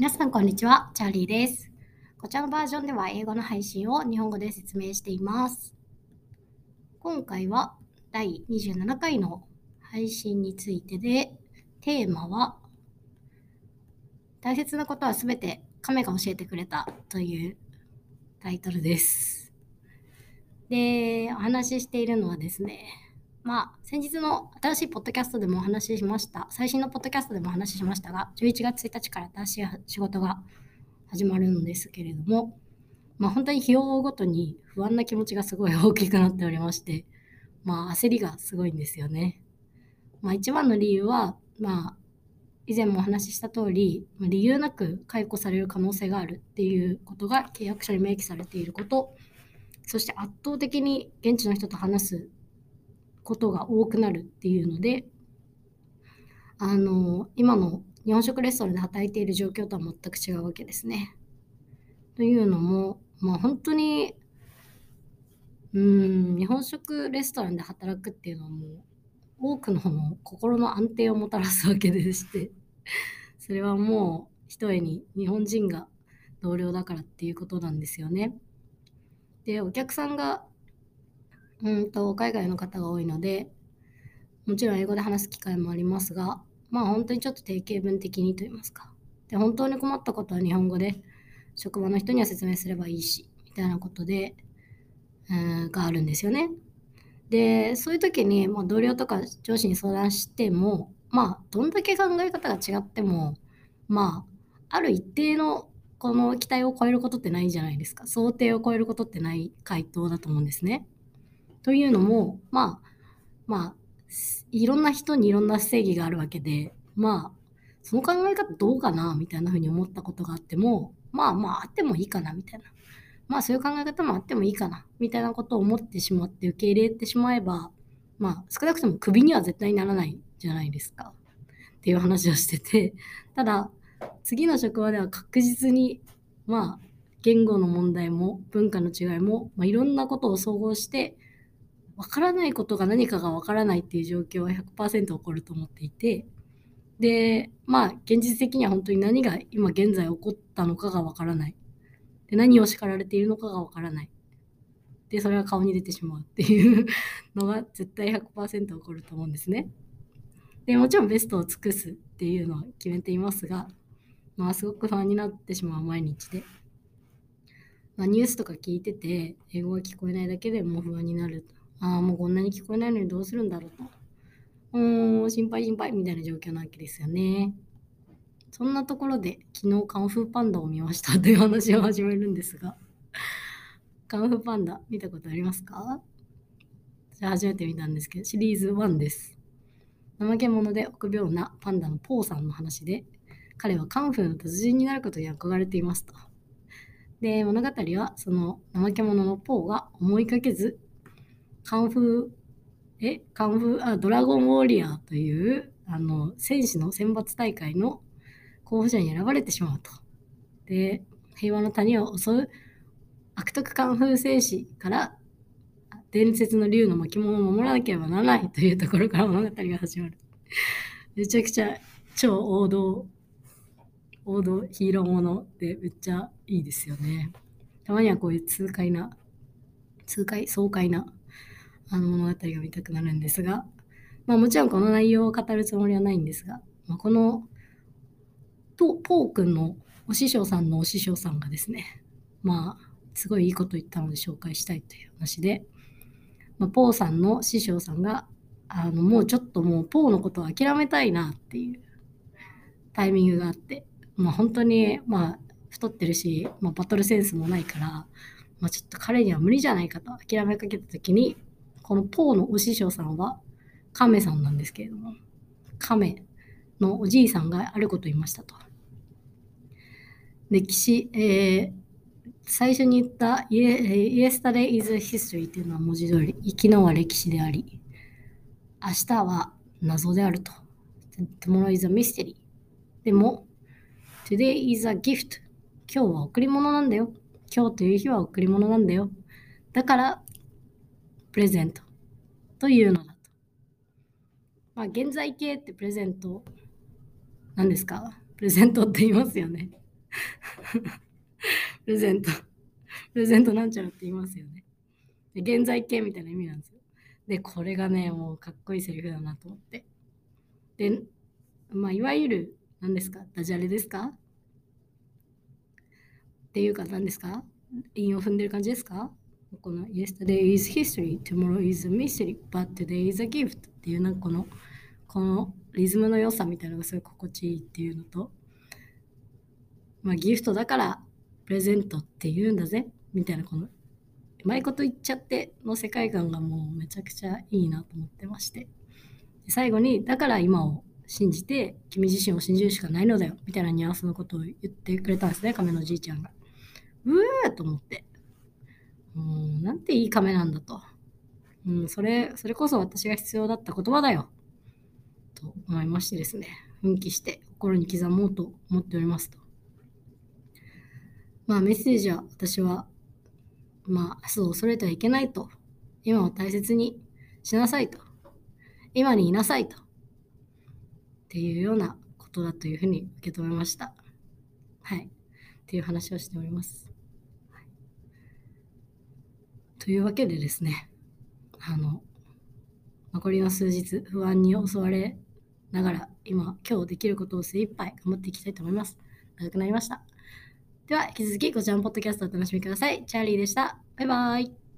皆さんこんにちは、チャーリーです。こちらのバージョンでは英語の配信を日本語で説明しています。今回は第27回の配信についてで、テーマは大切なことはすべて亀が教えてくれたというタイトルです。で、お話ししているのはですね、まあ、先日の新しいポッドキャストでもお話ししました、最新のポッドキャストでもお話ししましたが、11月1日から新しい仕事が始まるんですけれども、まあ、本当に日を追うごとに不安な気持ちがすごい大きくなっておりまして、まあ、焦りがすごいんですよね。まあ、一番の理由は、まあ、以前もお話しした通り、理由なく解雇される可能性があるっていうことが契約書に明記されていること、そして圧倒的に現地の人と話すことが多くなるっていうので、あの、今の日本食レストランで働いている状況とは全く違うわけですね。というのも、まあ本当に、うん、日本食レストランで働くっていうのはもう、多くのの心の安定をもたらすわけでして、それはもう、ひとえに日本人が同僚だからっていうことなんですよね。で、お客さんがうんと海外の方が多いので、もちろん英語で話す機会もありますが、まあ本当にちょっと定型文的にと言いますか。で、本当に困ったことは日本語で職場の人には説明すればいいし、みたいなことで、うんがあるんですよね。で、そういう時に、まあ、同僚とか上司に相談しても、まあ、どんだけ考え方が違っても、まあ、ある一定のこの期待を超えることってないじゃないですか。想定を超えることってない回答だと思うんですね。というのも、まあ、まあ、いろんな人にいろんな正義があるわけで、まあ、その考え方どうかなみたいなふうに思ったことがあっても、まあまあ、あってもいいかなみたいな。まあ、そういう考え方もあってもいいかなみたいなことを思ってしまって受け入れてしまえば、まあ、少なくともクビには絶対にならないじゃないですか。っていう話をしてて、ただ、次の職場では確実に、まあ、言語の問題も文化の違いも、まあ、いろんなことを総合して、わからないことが何かがわからないっていう状況は100%起こると思っていて、で、まあ、現実的には本当に何が今現在起こったのかがわからない。で、何を叱られているのかがわからない。で、それが顔に出てしまうっていうのが絶対100%起こると思うんですね。で、もちろんベストを尽くすっていうのは決めていますが、まあ、すごく不安になってしまう毎日で。まあ、ニュースとか聞いてて、英語が聞こえないだけでもう不安になる。ああ、もうこんなに聞こえないのにどうするんだろうと。うん、心配心配みたいな状況なわけですよね。そんなところで昨日カンフーパンダを見ましたという話を始めるんですが、カンフーパンダ見たことありますか？じゃあ初めて見たんですけど、シリーズ1です。怠け者で臆病なパンダのポーさんの話で、彼はカンフーの達人になることに憧れていますと。で、物語はその怠け者のポーが思いかけず、カンフー、え、カンフー、あ、ドラゴンウォーリアーという、あの、戦士の選抜大会の候補者に選ばれてしまうと。で、平和の谷を襲う悪徳カンフー戦士から伝説の竜の巻物を守らなければならないというところから物語が始まる。めちゃくちゃ超王道、王道ヒーローものでめっちゃいいですよね。たまにはこういう痛快な、痛快、爽快なあの物語が見たくなるんですが、まあもちろんこの内容を語るつもりはないんですが、まあ、このとポー君のお師匠さんのお師匠さんがですね、まあすごいいいこと言ったので紹介したいという話で、まあ、ポーさんの師匠さんがあのもうちょっともうポーのことを諦めたいなっていうタイミングがあって、まあ本当にまあ太ってるし、まあ、バトルセンスもないから、まあ、ちょっと彼には無理じゃないかと諦めかけた時にこのポーのお師匠さんは亀さんなんですけれども亀のおじいさんがあること言いましたと。歴史、えー、最初に言った「Yesterday is history」っていうのは文字通り昨日は歴史であり明日は謎であると。Tomorrow is a mystery でも Today is a gift 今日は贈り物なんだよ。今日という日は贈り物なんだよ。だからプレゼントというのだと。まあ、現在形ってプレゼント何ですか？プレゼントって言いますよね。プレゼント、プレゼントなんちゃらって言いますよね。で現在形みたいな意味なんですよ。で、これがね、もうかっこいいセリフだなと思って。で、まあ、いわゆる、何ですか？ダジャレですか？っていうか何ですか？韻を踏んでる感じですか？この Yesterday is history, tomorrow is a mystery, but today is a gift っていうなんかこのこのリズムの良さみたいなのがすごい心地いいっていうのと、まあ、ギフトだからプレゼントって言うんだぜみたいなこのうまいこと言っちゃっての世界観がもうめちゃくちゃいいなと思ってまして最後にだから今を信じて君自身を信じるしかないのだよみたいなニュアンスのことを言ってくれたんですね亀のじいちゃんが。うーと思って。うん、なんていい亀なんだと。うん、それ、それこそ私が必要だった言葉だよ。と思いましてですね、奮起して心に刻もうと思っておりますと。まあメッセージは私は、まあ明日を恐れてはいけないと。今を大切にしなさいと。今にいなさいと。っていうようなことだというふうに受け止めました。はい。っていう話をしております。というわけでですね、あの、残りの数日不安に襲われながら今、今日できることを精一杯頑張っていきたいと思います。長くなりました。では、引き続きこちらのポッドキャストをお楽しみください。チャーリーでした。バイバーイ。